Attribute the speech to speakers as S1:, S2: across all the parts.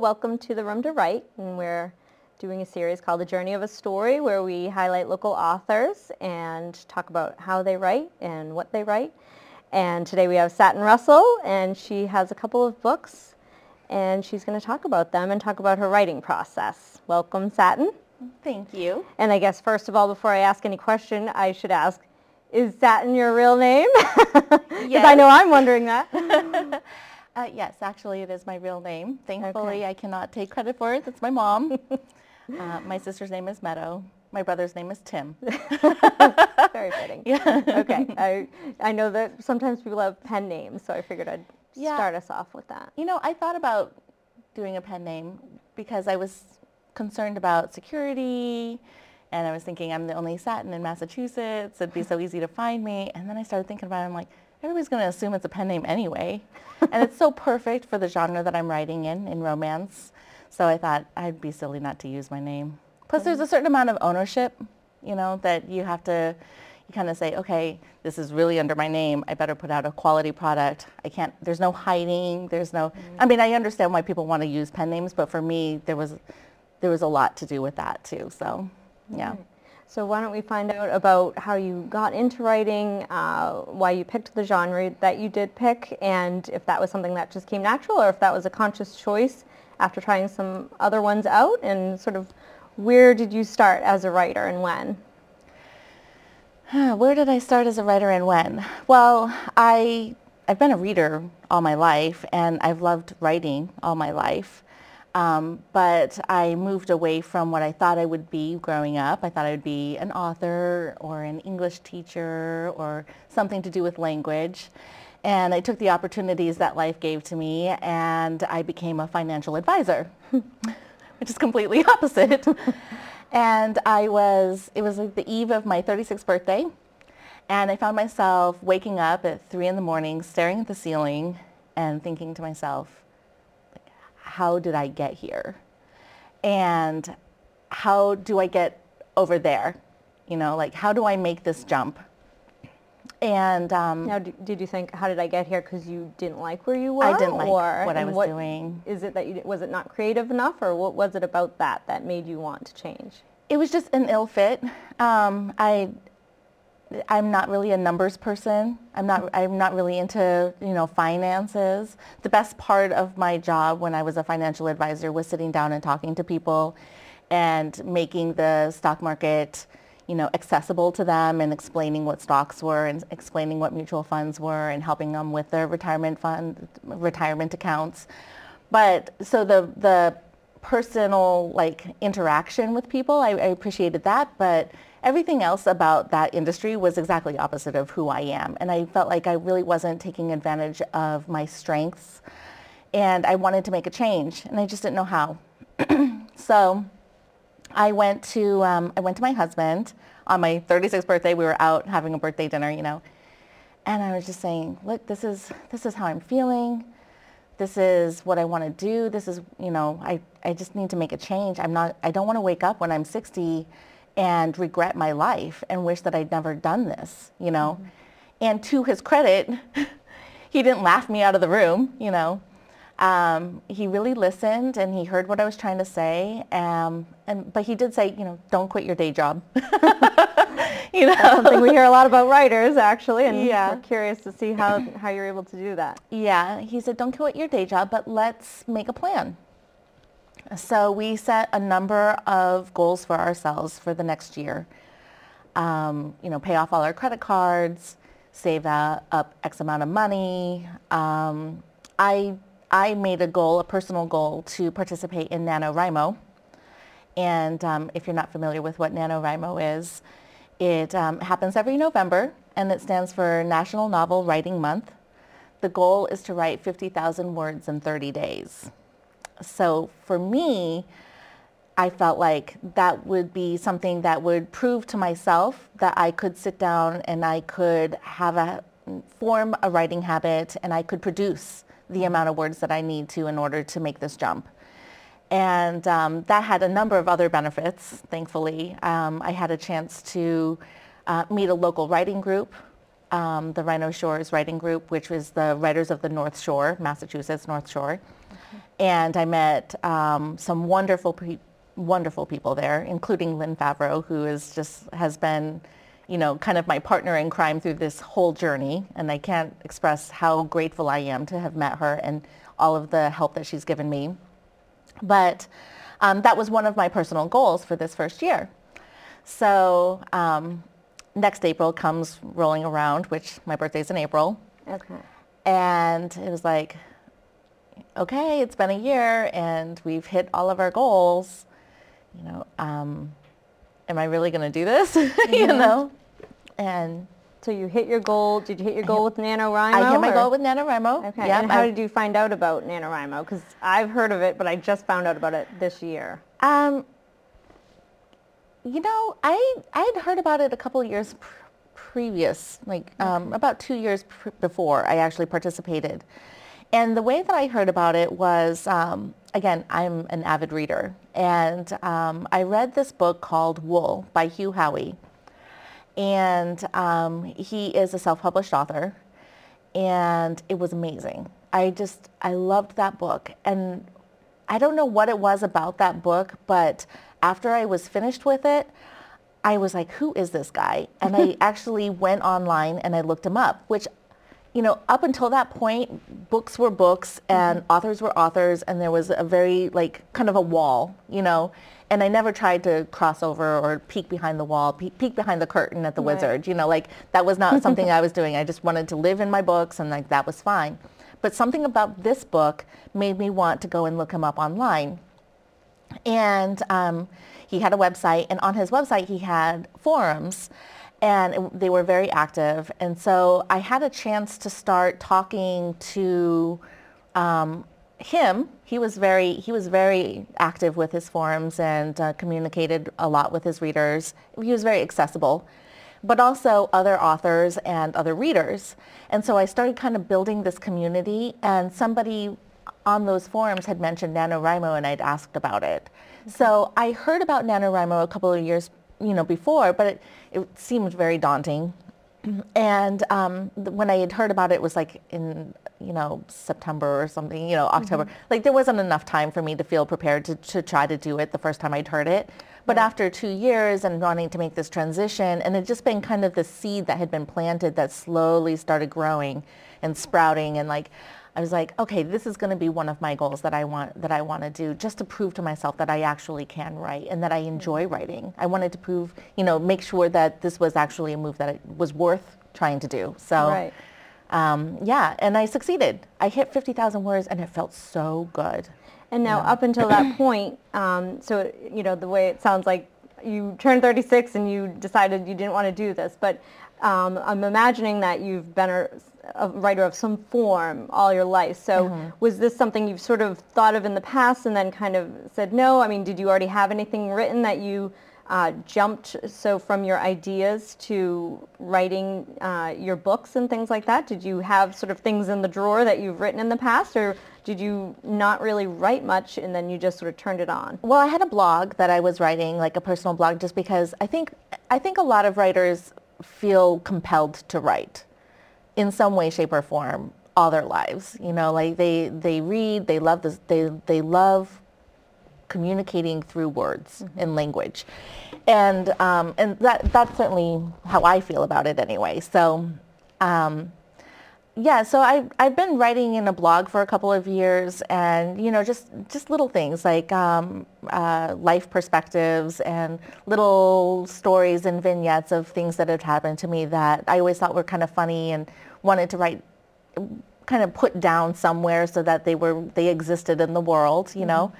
S1: Welcome to the Room to Write, and we're doing a series called The Journey of a Story where we highlight local authors and talk about how they write and what they write. And today we have Satin Russell, and she has a couple of books, and she's going to talk about them and talk about her writing process. Welcome, Satin.
S2: Thank you.
S1: And I guess first of all, before I ask any question, I should ask, is Satin your real name? Because
S2: Yes.
S1: I know I'm wondering that.
S2: Uh, yes, actually, it is my real name. Thankfully,
S1: Okay.
S2: I cannot take credit for it. It's my mom. uh, my sister's name is Meadow. My brother's name is Tim.
S1: Very fitting.
S2: Yeah.
S1: Okay. I, I know that sometimes people have pen names, so I figured I'd
S2: Yeah.
S1: start us off with that.
S2: You know, I thought about doing a pen name because I was concerned about security and I was thinking I'm the only Satin in Massachusetts. It'd be so easy to find me. And then I started thinking about it. I'm like, everybody's going to assume it's a pen name anyway. and it's so perfect for the genre that I'm writing in, in romance. So I thought I'd be silly not to use my name. Plus there's a certain amount of ownership, you know, that you have to, you kind of say, okay, this is really under my name. I better put out a quality product. I can't, there's no hiding. There's no, I mean, I understand why people want to use pen names, but for me, there was, there was a lot to do with that too. So, yeah. Mm-hmm.
S1: So why don't we find out about how you got into writing, uh, why you picked the genre that you did pick, and if that was something that just came natural or if that was a conscious choice after trying some other ones out, and sort of where did you start as a writer and when?
S2: Where did I start as a writer and when? Well, I, I've been a reader all my life and I've loved writing all my life. Um, but I moved away from what I thought I would be growing up. I thought I would be an author or an English teacher or something to do with language. And I took the opportunities that life gave to me and I became a financial advisor, which is completely opposite. and I was, it was like the eve of my 36th birthday. And I found myself waking up at three in the morning, staring at the ceiling and thinking to myself, how did I get here? And how do I get over there? You know, like how do I make this jump? And um,
S1: Now, did you think, how did I get here because you didn't like where you were?
S2: I didn't like
S1: or,
S2: what I was doing.
S1: Is it that you, was it not creative enough or what was it about that that made you want to change?
S2: it was just an ill fit. Um, I, I'm not really a numbers person. I'm not. I'm not really into you know finances. The best part of my job when I was a financial advisor was sitting down and talking to people, and making the stock market, you know, accessible to them and explaining what stocks were and explaining what mutual funds were and helping them with their retirement fund, retirement accounts. But so the the personal like interaction with people, I, I appreciated that, but everything else about that industry was exactly opposite of who I am. And I felt like I really wasn't taking advantage of my strengths and I wanted to make a change and I just didn't know how. so I went to, um, I went to my husband on my 36th birthday. We were out having a birthday dinner, you know, and I was just saying, look, this is, this is how I'm feeling. This is what I want to do. This is, you know, I, I just need to make a change. I'm not, I don't want to wake up when I'm 60 and regret my life and wish that I'd never done this, you know. And to his credit, he didn't laugh me out of the room, you know. Um, he really listened and he heard what I was trying to say. Um, and, but he did say, you know, don't quit your day job. you know,
S1: Something we hear a lot about writers actually, and
S2: Yeah.
S1: we're curious to see how, how you're able to do that.
S2: Yeah, he said, don't quit your day job, but let's make a plan. So we set a number of goals for ourselves for the next year. Um, you know, pay off all our credit cards, save up X amount of money. Um, I, I made a goal, a personal goal, to participate in NaNoWriMo. And um, if you're not familiar with what NaNoWriMo is, it um, happens every November, and it stands for National Novel Writing Month. The goal is to write 50,000 words in 30 days. So for me, I felt like that would be something that would prove to myself that I could sit down and I could have a form a writing habit and I could produce the amount of words that I need to in order to make this jump. And um, that had a number of other benefits, thankfully. Um, I had a chance to uh, meet a local writing group, um, the Rhino Shores Writing Group, which was the writers of the North Shore, Massachusetts North Shore. And I met um, some wonderful, pe- wonderful people there, including Lynn Favreau, who is just has been, you know, kind of my partner in crime through this whole journey. And I can't express how grateful I am to have met her and all of the help that she's given me. But um, that was one of my personal goals for this first year. So um, next April comes rolling around, which my birthday's in April.
S1: Okay.
S2: And it was like, okay, it's been a year and we've hit all of our goals. You know, um, am I really going to do this? you know? And
S1: So you hit your goal. Did you hit your goal with NaNoWriMo?
S2: I hit my
S1: or-
S2: goal with NaNoWriMo.
S1: Okay.
S2: Yep,
S1: and how
S2: I-
S1: did you find out about NaNoWriMo? Because I've heard of it, but I just found out about it this year.
S2: Um, you know, I I'd heard about it a couple of years pr- previous, like um, about two years pr- before I actually participated. And the way that I heard about it was, um, again, I'm an avid reader, and um, I read this book called Wool by Hugh Howey, and um, he is a self-published author, and it was amazing. I just I loved that book, and I don't know what it was about that book, but after I was finished with it, I was like, who is this guy? And I actually went online and I looked him up, which, you know, up until that point, books were books and authors were authors and there was a very like kind of a wall, you know, and I never tried to cross over or peek behind the wall, peek, peek behind the curtain at the
S1: Right.
S2: wizard, you know, like that was not something I was doing. I just wanted to live in my books and like that was fine. But something about this book made me want to go and look him up online and um, he had a website and on his website he had forums and they were very active. And so i had a chance to start talking to um, him. He was very he was very active with his forums and uh, communicated a lot with his readers. He was very accessible but also other authors and other readers. And so i started kind of building this community and somebody on those forums had mentioned NaNoWriMo and I'd asked about it. So I heard about NaNoWriMo a couple of years, you know, before, but it, it seemed very daunting. And um, th- when I had heard about it, it was like in, you know, September or something, you know, October. Like there wasn't enough time for me to feel prepared to, to try to do it the first time I'd heard it. But
S1: Right.
S2: after two years and wanting to make this transition, and it just been kind of the seed that had been planted that slowly started growing and sprouting and like, I was like, okay, this is going to be one of my goals that I want that I want to do just to prove to myself that I actually can write and that I enjoy writing. I wanted to prove, you know, make sure that this was actually a move that it was worth trying to do. So,
S1: Right.
S2: um, yeah, and I succeeded. I hit 50,000 words and it felt so good.
S1: And now up until that point, um, so, you know, the way it sounds like you turned 36 and you decided you didn't want to do this, but um, I'm imagining that you've been a, writer of some form all your life. So was this something you've sort of thought of in the past and then kind of said no? I mean, did you already have anything written that you uh, jumped so from your ideas to writing uh, your books and things like that? Did you have sort of things in the drawer that you've written in the past, or did you not really write much and then you just sort of turned it on?
S2: Well, I had a blog that I was writing, like a personal blog, just because I think I think a lot of writers feel compelled to write in some way, shape, or form all their lives. You know, like they they read, they love this, they they love communicating through words and language, and um, and that that's certainly how I feel about it anyway. So. Um, yeah, so I, I've been writing in a blog for a couple of years and, you know, just, just little things like um, uh, life perspectives and little stories and vignettes of things that had happened to me that I always thought were kind of funny and wanted to write, kind of put down somewhere so that they were, they existed in the world, you know.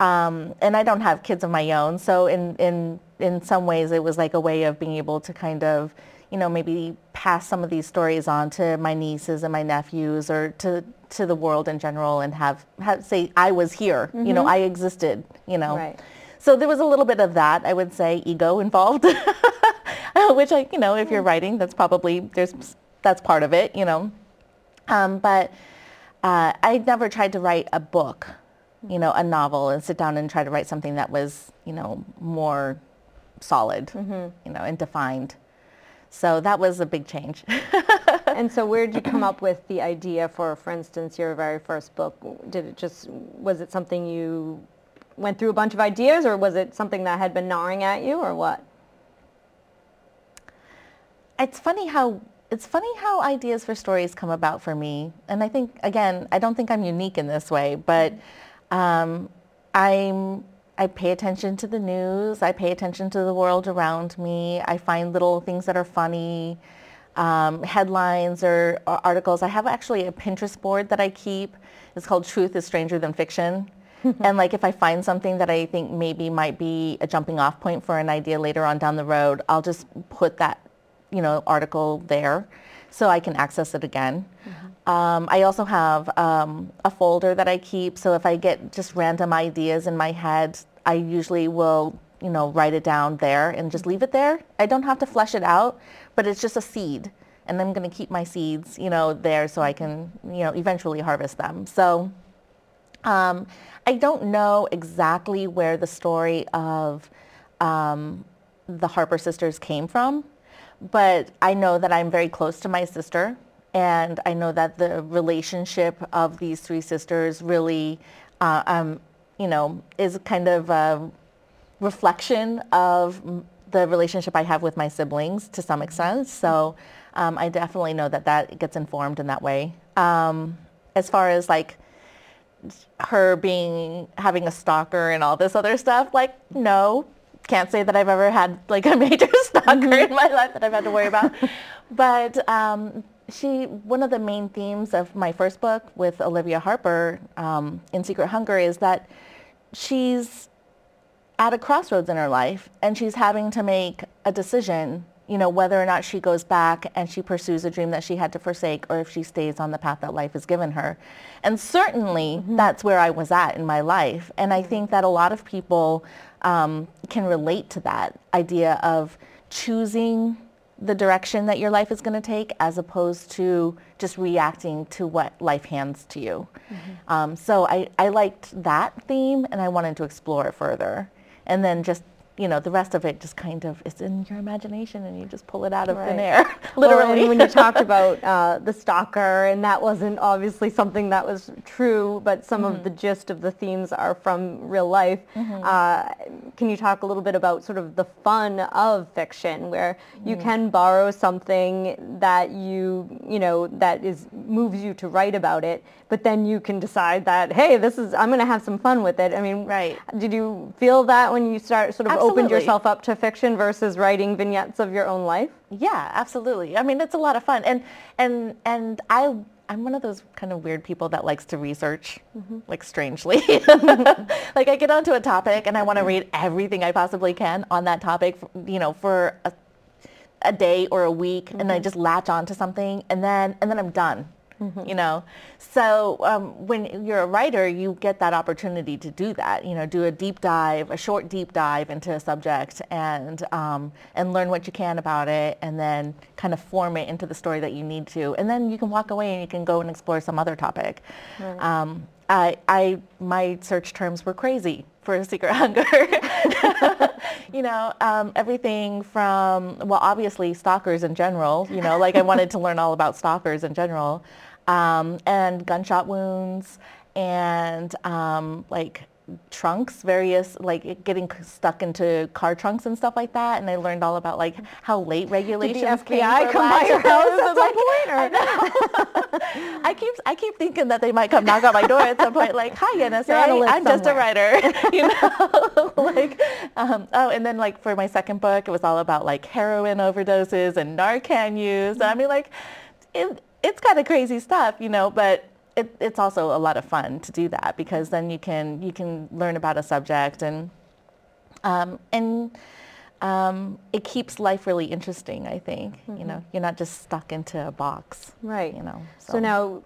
S2: Um, and I don't have kids of my own, so in, in, in some ways it was like a way of being able to kind of, you know, maybe pass some of these stories on to my nieces and my nephews or to, to the world in general and have, have say, I was here, you know, I existed, you know.
S1: Right.
S2: So there was a little bit of that, I would say, ego involved, which I, you know, if you're writing, that's probably, there's, that's part of it, you know. Um, but uh, I never tried to write a book, you know, a novel and sit down and try to write something that was, you know, more solid, you know, and defined. So that was a big change.
S1: and so where did you come up with the idea for, for instance, your very first book? Did it just, was it something you went through a bunch of ideas or was it something that had been gnawing at you or what?
S2: It's funny how it's funny how ideas for stories come about for me. And I think, again, I don't think I'm unique in this way, but um, I'm, I pay attention to the news. I pay attention to the world around me. I find little things that are funny, um, headlines or, or articles. I have actually a Pinterest board that I keep. It's called Truth is Stranger Than Fiction. and like if I find something that I think maybe might be a jumping off point for an idea later on down the road, I'll just put that you know, article there so I can access it again. Mm-hmm. Um, I also have um, a folder that I keep. So if I get just random ideas in my head, I usually will, you know, write it down there and just leave it there. I don't have to flesh it out, but it's just a seed. And I'm going to keep my seeds, you know, there so I can, you know, eventually harvest them. So um, I don't know exactly where the story of um, the Harper sisters came from but I know that I'm very close to my sister and I know that the relationship of these three sisters really, uh, um, you know, is kind of a reflection of the relationship I have with my siblings to some extent. So um, I definitely know that that gets informed in that way. Um, as far as like her being having a stalker and all this other stuff, like no, can't say that I've ever had like a major stalker mm-hmm. in my life that I've had to worry about. but um, she, one of the main themes of my first book with Olivia Harper um, in Secret Hunger is that she's at a crossroads in her life and she's having to make a decision you know, whether or not she goes back and she pursues a dream that she had to forsake or if she stays on the path that life has given her. And certainly mm-hmm. that's where I was at in my life. And I think that a lot of people um, can relate to that idea of choosing the direction that your life is going to take as opposed to just reacting to what life hands to you. Mm-hmm. Um, so I, I liked that theme and I wanted to explore it further. And then just you know, the rest of it just kind of is in your imagination and you just pull it out of right. thin air, literally.
S1: Well, when you talked about uh, the stalker, and that wasn't obviously something that was true, but some mm-hmm. of the gist of the themes are from real life. Mm-hmm. Uh, can you talk a little bit about sort of the fun of fiction, where you mm-hmm. can borrow something that you, you know, that is moves you to write about it, but then you can decide that, hey, this is, I'm going to have some fun with it. I mean,
S2: right.
S1: Did you feel that when you start sort of
S2: Absolutely.
S1: Opened yourself up to fiction versus writing vignettes of your own life?
S2: Yeah, absolutely. I mean, it's a lot of fun. And, and, and I, I'm one of those kind of weird people that likes to research, mm-hmm. like strangely. like I get onto a topic and I want to read everything I possibly can on that topic, you know, for a, a day or a week, mm-hmm. and I just latch onto something, and then and then I'm done mm-hmm. you know. So um, when you're a writer, you get that opportunity to do that, you know, do a deep dive, a short deep dive into a subject and, um, and learn what you can about it and then kind of form it into the story that you need to. And then you can walk away and you can go and explore some other topic. Right. Um, I, I, my search terms were crazy for a Secret Hunger. you know, um, everything from, well, obviously stalkers in general, you know, like I wanted to learn all about stalkers in general um, and gunshot wounds and um, like trunks, various like getting stuck into car trunks and stuff like that. And I learned all about like how late regulations
S1: Did the FBI come by your house at some point? Or?
S2: I, I keep I keep thinking that they might come knock on my door at some point, like, "Hi, NSA, I'm just a writer," you know. like, um, oh, and then like for my second book, it was all about like heroin overdoses and Narcan use. I mean, like. It, it's kind of crazy stuff, you know, but it, it's also a lot of fun to do that because then you can you can learn about a subject and um, and um, it keeps life really interesting. I think mm-hmm. you know you're not just stuck into a box,
S1: right?
S2: You know.
S1: So. so now,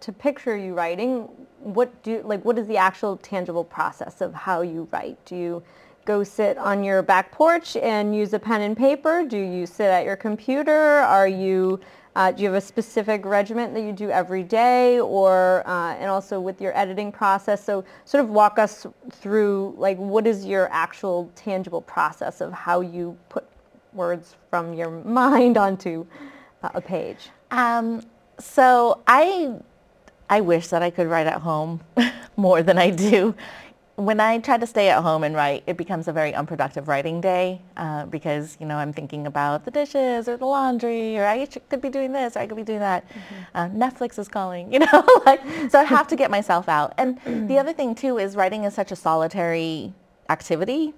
S1: to picture you writing, what do like what is the actual tangible process of how you write? Do you go sit on your back porch and use a pen and paper? Do you sit at your computer? Are you uh, do you have a specific regiment that you do every day or, uh, and also with your editing process? So sort of walk us through like what is your actual tangible process of how you put words from your mind onto uh, a page?
S2: Um, so I, I wish that I could write at home more than I do. When I try to stay at home and write, it becomes a very unproductive writing day uh, because, you know, I'm thinking about the dishes or the laundry or I could be doing this or I could be doing that. Mm-hmm. Uh, Netflix is calling, you know, like, so I have to get myself out. And the other thing too is writing is such a solitary activity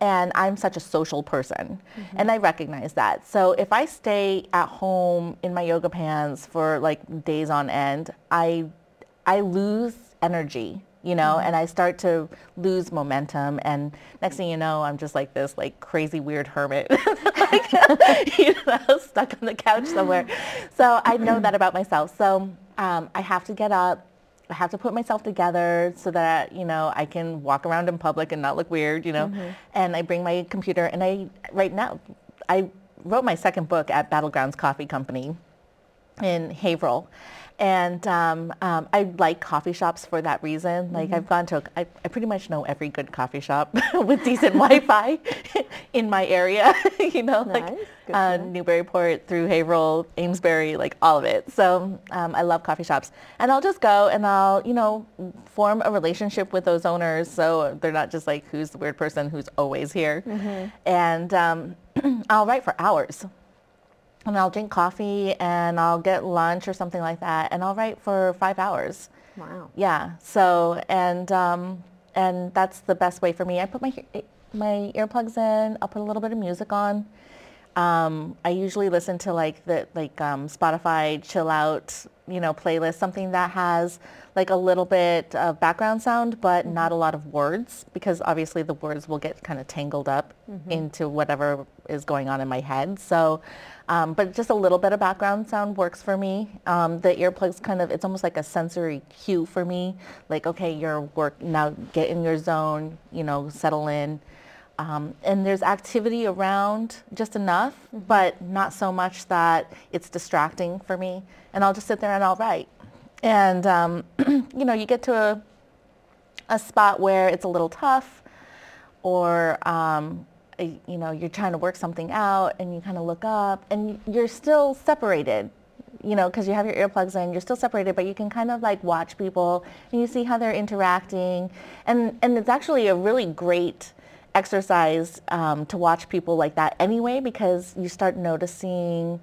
S2: and I'm such a social person mm-hmm. and I recognize that. So if I stay at home in my yoga pants for like days on end, I I lose energy, you know, mm-hmm. and I start to lose momentum and next thing you know, I'm just like this like crazy weird hermit like, you know, stuck on the couch somewhere. So I know that about myself. So um, I have to get up I have to put myself together so that, you know, I can walk around in public and not look weird, you know. Mm-hmm. And I bring my computer and I, right now, I wrote my second book at Battlegrounds Coffee Company in Haverhill. And um, um, I like coffee shops for that reason. Like mm-hmm. I've gone to, I, I pretty much know every good coffee shop with decent Wi-Fi in my area. you know, nice. like uh, Newburyport through Haverhill, Amesbury, like all of it. So um, I love coffee shops, and I'll just go and I'll, you know, form a relationship with those owners. So they're not just like who's the weird person who's always here, mm-hmm. and um, I'll write for hours and I'll drink coffee and I'll get lunch or something like that, and I'll write for five hours.
S1: Wow.
S2: Yeah. So and um, and that's the best way for me. I put my my earplugs in. I'll put a little bit of music on. Um, I usually listen to like the like um, Spotify chill out, you know, playlist, something that has like a little bit of background sound, but mm-hmm. not a lot of words, because obviously the words will get kind of tangled up mm-hmm. into whatever is going on in my head. So um, but just a little bit of background sound works for me. Um, the earplugs kind of, it's almost like a sensory cue for me. Like, okay, you're work, now get in your zone, you know, settle in. Um, and there's activity around just enough, mm-hmm. but not so much that it's distracting for me. And I'll just sit there and I'll write. And, um, you know, you get to a, a spot where it's a little tough or um, you know, you're trying to work something out and you kind of look up and you're still separated, you know, because you have your earplugs in, you're still separated, but you can kind of like watch people and you see how they're interacting. And, and it's actually a really great exercise um, to watch people like that anyway, because you start noticing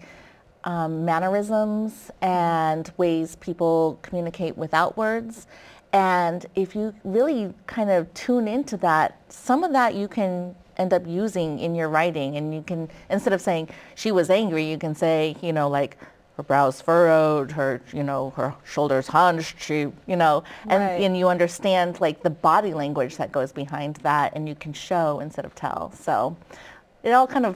S2: um, mannerisms and ways people communicate without words. And if you really kind of tune into that, some of that you can end up using in your writing. And you can, instead of saying she was angry, you can say, you know, like her brows furrowed, her, you know, her shoulders hunched, she, you know, and, right. and you understand like the body language that goes behind that and you can show instead of tell. So it all kind of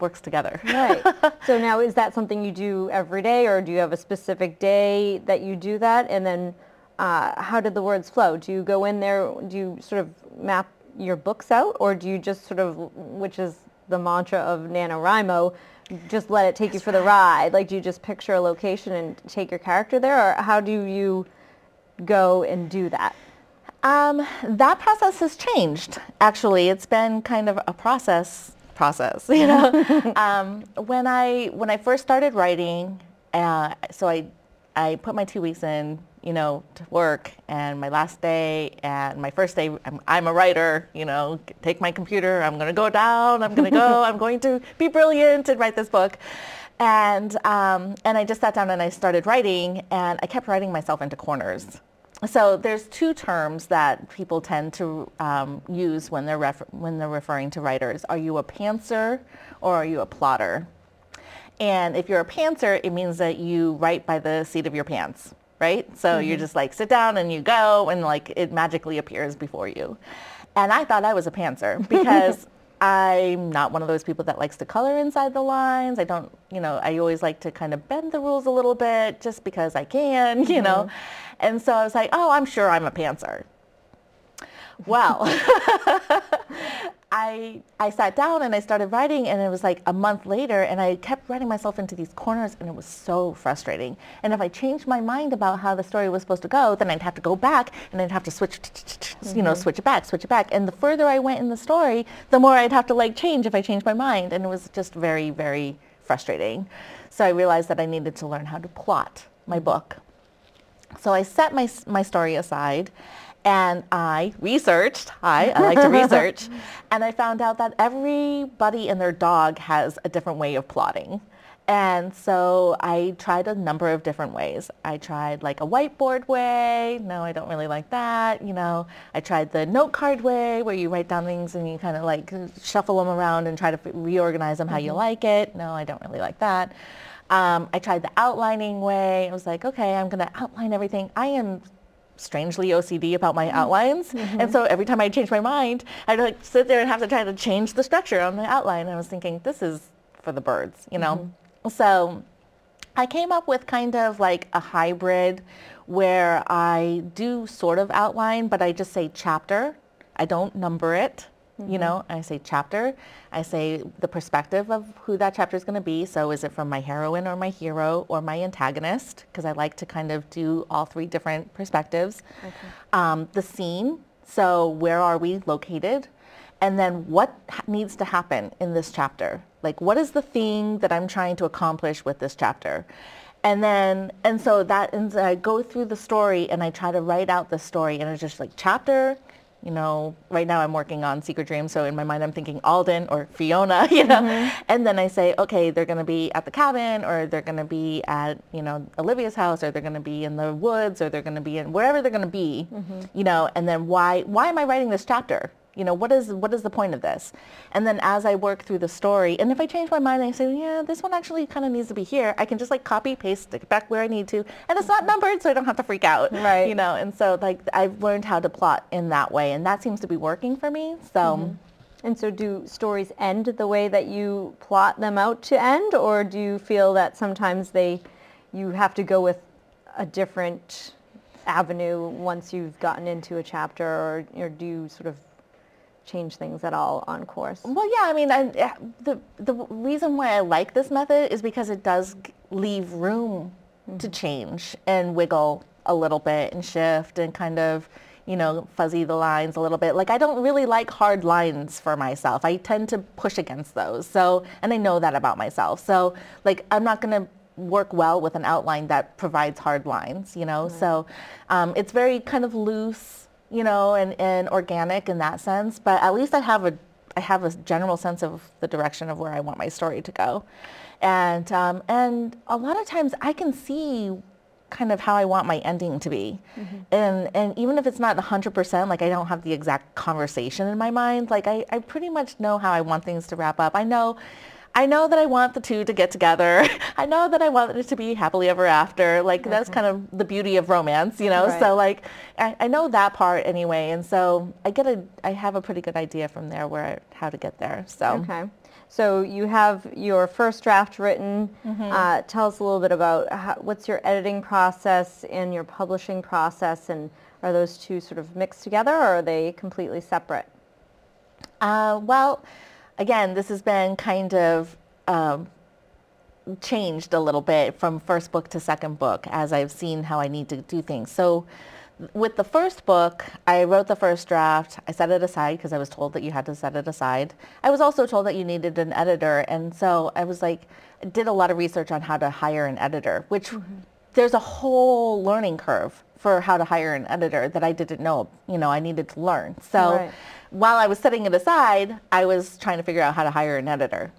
S2: works together.
S1: right. So now is that something you do every day or do you have a specific day that you do that? And then uh, how did the words flow? Do you go in there, do you sort of map your books out, or do you just sort of, which is the mantra of NaNoWriMo, just let it take That's you for right. the ride? Like, do you just picture a location and take your character there, or how do you go and do that?
S2: Um, that process has changed. Actually, it's been kind of a process. Process, you know. um, when I when I first started writing, uh, so I I put my two weeks in you know, to work and my last day and my first day, I'm, I'm a writer, you know, take my computer, I'm going to go down, I'm going to go, I'm going to be brilliant and write this book. And, um, and I just sat down and I started writing and I kept writing myself into corners. So there's two terms that people tend to um, use when they're, refer- when they're referring to writers. Are you a pantser or are you a plotter? And if you're a pantser, it means that you write by the seat of your pants right? So mm-hmm. you just like sit down and you go and like it magically appears before you. And I thought I was a pantser because I'm not one of those people that likes to color inside the lines. I don't, you know, I always like to kind of bend the rules a little bit just because I can, you mm-hmm. know. And so I was like, oh, I'm sure I'm a pantser. Well, I, I sat down and I started writing and it was like a month later and I kept writing myself into these corners and it was so frustrating. And if I changed my mind about how the story was supposed to go, then I'd have to go back and I'd have to switch, you know, mm-hmm. switch it back, switch it back. And the further I went in the story, the more I'd have to like change if I changed my mind. And it was just very, very frustrating. So I realized that I needed to learn how to plot my mm-hmm. book. So I set my, my story aside and I researched, hi, I like to research, and I found out that everybody and their dog has a different way of plotting. And so I tried a number of different ways. I tried like a whiteboard way. No, I don't really like that. You know, I tried the note card way where you write down things and you kind of like shuffle them around and try to reorganize them how mm-hmm. you like it. No, I don't really like that. Um, I tried the outlining way. I was like, okay, I'm going to outline everything. I am strangely OCD about my mm-hmm. outlines. Mm-hmm. And so every time I change my mind, I'd like sit there and have to try to change the structure on the outline. And I was thinking, this is for the birds, you know? Mm-hmm. So I came up with kind of like a hybrid where I do sort of outline, but I just say chapter. I don't number it. Mm-hmm. You know, I say chapter. I say the perspective of who that chapter is going to be. So is it from my heroine or my hero or my antagonist? Because I like to kind of do all three different perspectives. Okay. Um, the scene. So where are we located? And then what needs to happen in this chapter? Like what is the thing that I'm trying to accomplish with this chapter? And then, and so that, and I go through the story and I try to write out the story and it's just like chapter, you know, right now I'm working on Secret Dreams, so in my mind I'm thinking Alden or Fiona, you know, mm-hmm. and then I say, okay, they're going to be at the cabin, or they're going to be at, you know, Olivia's house, or they're going to be in the woods, or they're going to be in wherever they're going to be, mm-hmm. you know, and then why, why am I writing this chapter? You know, what is, what is the point of this? And then as I work through the story, and if I change my mind and I say, yeah, this one actually kind of needs to be here, I can just like copy, paste, stick it back where I need to. And it's not numbered, so I don't have to freak out.
S1: Right.
S2: You know, and so like I've learned how to plot in that way, and that seems to be working for me. So. Mm-hmm.
S1: And so do stories end the way that you plot them out to end, or do you feel that sometimes they, you have to go with a different avenue once you've gotten into a chapter, or, or do you sort of change things at all on course?
S2: Well, yeah, I mean, I, the, the reason why I like this method is because it does leave room mm-hmm. to change and wiggle a little bit and shift and kind of, you know, fuzzy the lines a little bit. Like I don't really like hard lines for myself. I tend to push against those. So, and I know that about myself. So like I'm not going to work well with an outline that provides hard lines, you know? Right. So um, it's very kind of loose you know, and, and organic in that sense. But at least I have a I have a general sense of the direction of where I want my story to go. And um, and a lot of times I can see kind of how I want my ending to be. Mm-hmm. And and even if it's not 100%, like I don't have the exact conversation in my mind, like I, I pretty much know how I want things to wrap up. I know I know that I want the two to get together. I know that I want it to be happily ever after. Like mm-hmm. that's kind of the beauty of romance, you know. Right. So like I, I know that part anyway, and so I get a I have a pretty good idea from there where how to get there. So
S1: okay. So you have your first draft written. Mm-hmm. Uh, tell us a little bit about how, what's your editing process and your publishing process, and are those two sort of mixed together, or are they completely separate?
S2: Uh, well, again, this has been kind of um, changed a little bit from first book to second book as I've seen how I need to do things. So with the first book, I wrote the first draft. I set it aside because I was told that you had to set it aside. I was also told that you needed an editor. And so I was like, did a lot of research on how to hire an editor, which mm-hmm. there's a whole learning curve for how to hire an editor that I didn't know, you know, I needed to learn. So right. while I was setting it aside, I was trying to figure out how to hire an editor.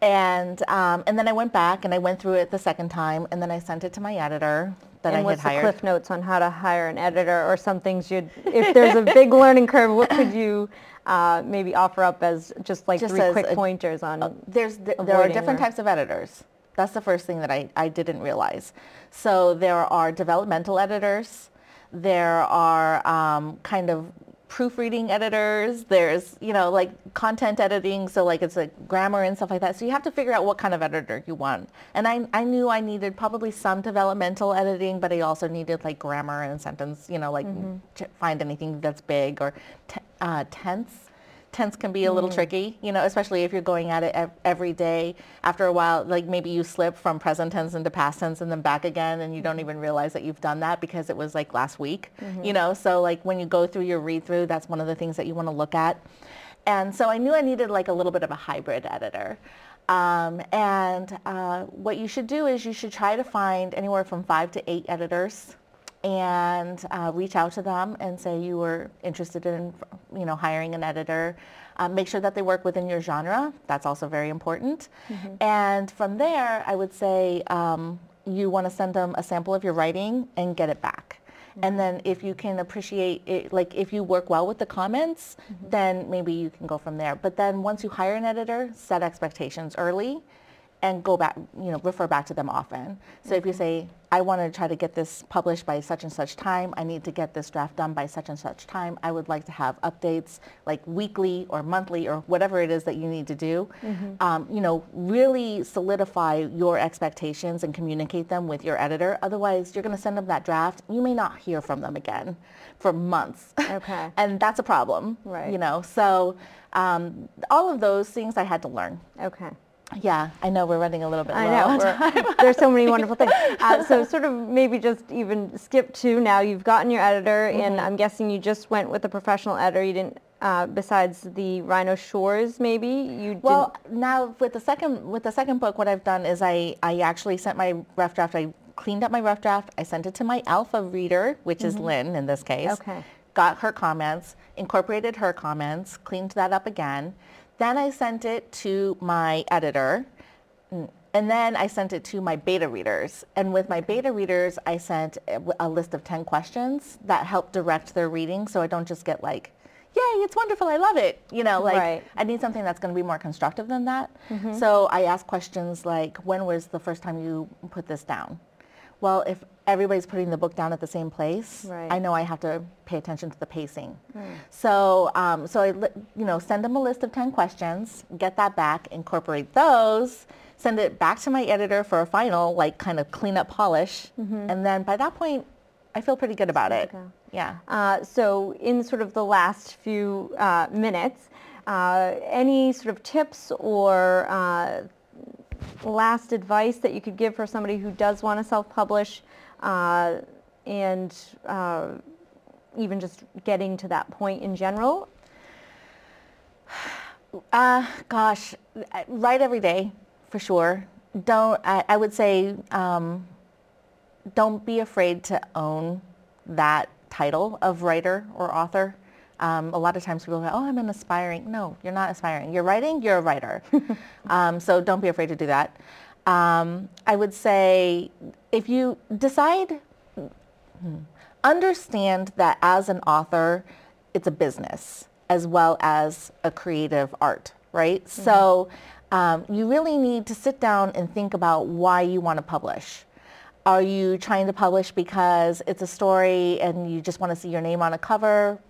S2: And, um, and then I went back and I went through it the second time and then I sent it to my editor that
S1: and
S2: I had hired.
S1: What's the cliff notes on how to hire an editor or some things you'd, if there's a big learning curve, what could you uh, maybe offer up as just like just three quick a, pointers on uh,
S2: there's There are different or... types of editors. That's the first thing that I, I didn't realize. So there are developmental editors. There are um, kind of proofreading editors. There's, you know, like content editing. So like it's like grammar and stuff like that. So you have to figure out what kind of editor you want. And I, I knew I needed probably some developmental editing, but I also needed like grammar and sentence, you know, like mm-hmm. find anything that's big or t- uh, tense tense can be a little mm. tricky, you know, especially if you're going at it every day. After a while, like maybe you slip from present tense into past tense and then back again and you don't even realize that you've done that because it was like last week, mm-hmm. you know. So like when you go through your read through, that's one of the things that you want to look at. And so I knew I needed like a little bit of a hybrid editor. Um, and uh, what you should do is you should try to find anywhere from five to eight editors and uh, reach out to them and say you were interested in, you know, hiring an editor. Um, make sure that they work within your genre. That's also very important. Mm-hmm. And from there, I would say um, you want to send them a sample of your writing and get it back. Mm-hmm. And then if you can appreciate it, like if you work well with the comments, mm-hmm. then maybe you can go from there. But then once you hire an editor, set expectations early and go back, you know, refer back to them often. So mm-hmm. if you say, I want to try to get this published by such and such time, I need to get this draft done by such and such time, I would like to have updates like weekly or monthly or whatever it is that you need to do. Mm-hmm. Um, you know, really solidify your expectations and communicate them with your editor. Otherwise, you're going to send them that draft. You may not hear from them again for months.
S1: Okay.
S2: and that's a problem.
S1: Right.
S2: You know, so um, all of those things I had to learn.
S1: Okay.
S2: Yeah, I know we're running a little bit
S1: I know. there's so many wonderful things. Uh, so sort of maybe just even skip to now you've gotten your editor mm-hmm. and I'm guessing you just went with a professional editor. You didn't uh, besides the Rhino Shores, maybe you.
S2: Well, now with the second with the second book, what I've done is I I actually sent my rough draft. I cleaned up my rough draft. I sent it to my alpha reader, which mm-hmm. is Lynn in this case.
S1: Okay.
S2: Got her comments, incorporated her comments, cleaned that up again. Then I sent it to my editor. And then I sent it to my beta readers. And with my beta readers, I sent a list of 10 questions that help direct their reading so I don't just get like, yay, it's wonderful, I love it. You know, like
S1: right.
S2: I need something that's going to be more constructive than that. Mm-hmm. So I ask questions like, when was the first time you put this down? Well, if everybody's putting the book down at the same place,
S1: right.
S2: I know I have to pay attention to the pacing. Mm. So, um, so I, you know, send them a list of 10 questions, get that back, incorporate those, send it back to my editor for a final, like kind of clean up polish. Mm-hmm. And then by that point, I feel pretty good about it. Yeah.
S1: Uh, so in sort of the last few uh, minutes, uh, any sort of tips or uh, last advice that you could give for somebody who does want to self-publish uh, and uh, even just getting to that point in general?
S2: Uh, gosh, write every day for sure. Don't, I, I would say, um, don't be afraid to own that title of writer or author. Um, a lot of times people go, oh, I'm an aspiring. No, you're not aspiring. You're writing, you're a writer. um, so don't be afraid to do that. Um, I would say if you decide, hmm, understand that as an author, it's a business as well as a creative art, right? Mm-hmm. So um, you really need to sit down and think about why you want to publish. Are you trying to publish because it's a story and you just want to see your name on a cover?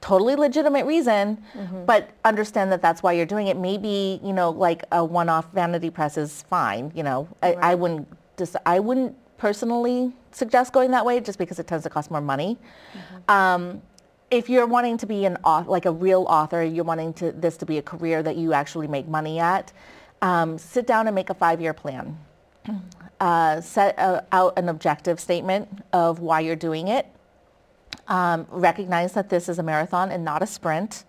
S2: Totally legitimate reason, mm-hmm. but understand that that's why you're doing it. Maybe, you know, like a one-off vanity press is fine. You know, right. I, I, wouldn't just, I wouldn't personally suggest going that way just because it tends to cost more money. Mm-hmm. Um, if you're wanting to be an author, like a real author, you're wanting to, this to be a career that you actually make money at, um, sit down and make a five-year plan. Uh, set uh, out an objective statement of why you're doing it um, recognize that this is a marathon and not a sprint,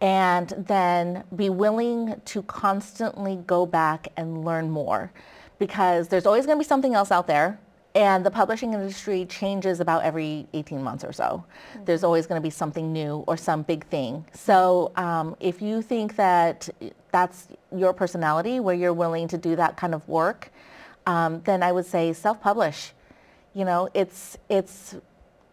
S2: and then be willing to constantly go back and learn more because there's always going to be something else out there and the publishing industry changes about every 18 months or so. Mm-hmm. There's always going to be something new or some big thing. So um, if you think that that's your personality where you're willing to do that kind of work, um, then I would say self-publish. You know, it's, it's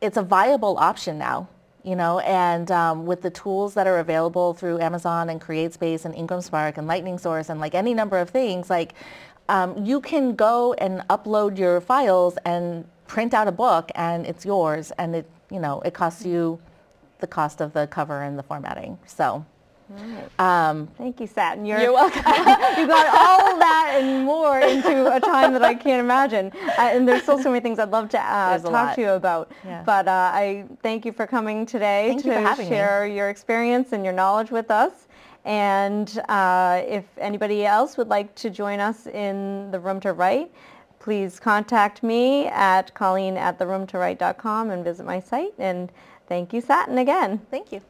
S2: it's a viable option now, you know, and um, with the tools that are available through Amazon and CreateSpace and Ingram Spark and Lightning Source and like any number of things, like um, you can go and upload your files and print out a book and it's yours and it, you know, it costs you the cost of the cover and the formatting. So
S1: Right. Um, Thank you, Satin.
S2: You're, you're welcome.
S1: you got all that and more that I can't imagine. Uh, and there's still so many things I'd love to uh, talk to you about. Yeah. But uh, I thank you for coming today
S2: thank
S1: to share
S2: me.
S1: your experience and your knowledge with us. And uh, if anybody else would like to join us in the Room to Write, please contact me at colleen at theroomtowrite.com and visit my site. And thank you, Satin, again.
S2: Thank you.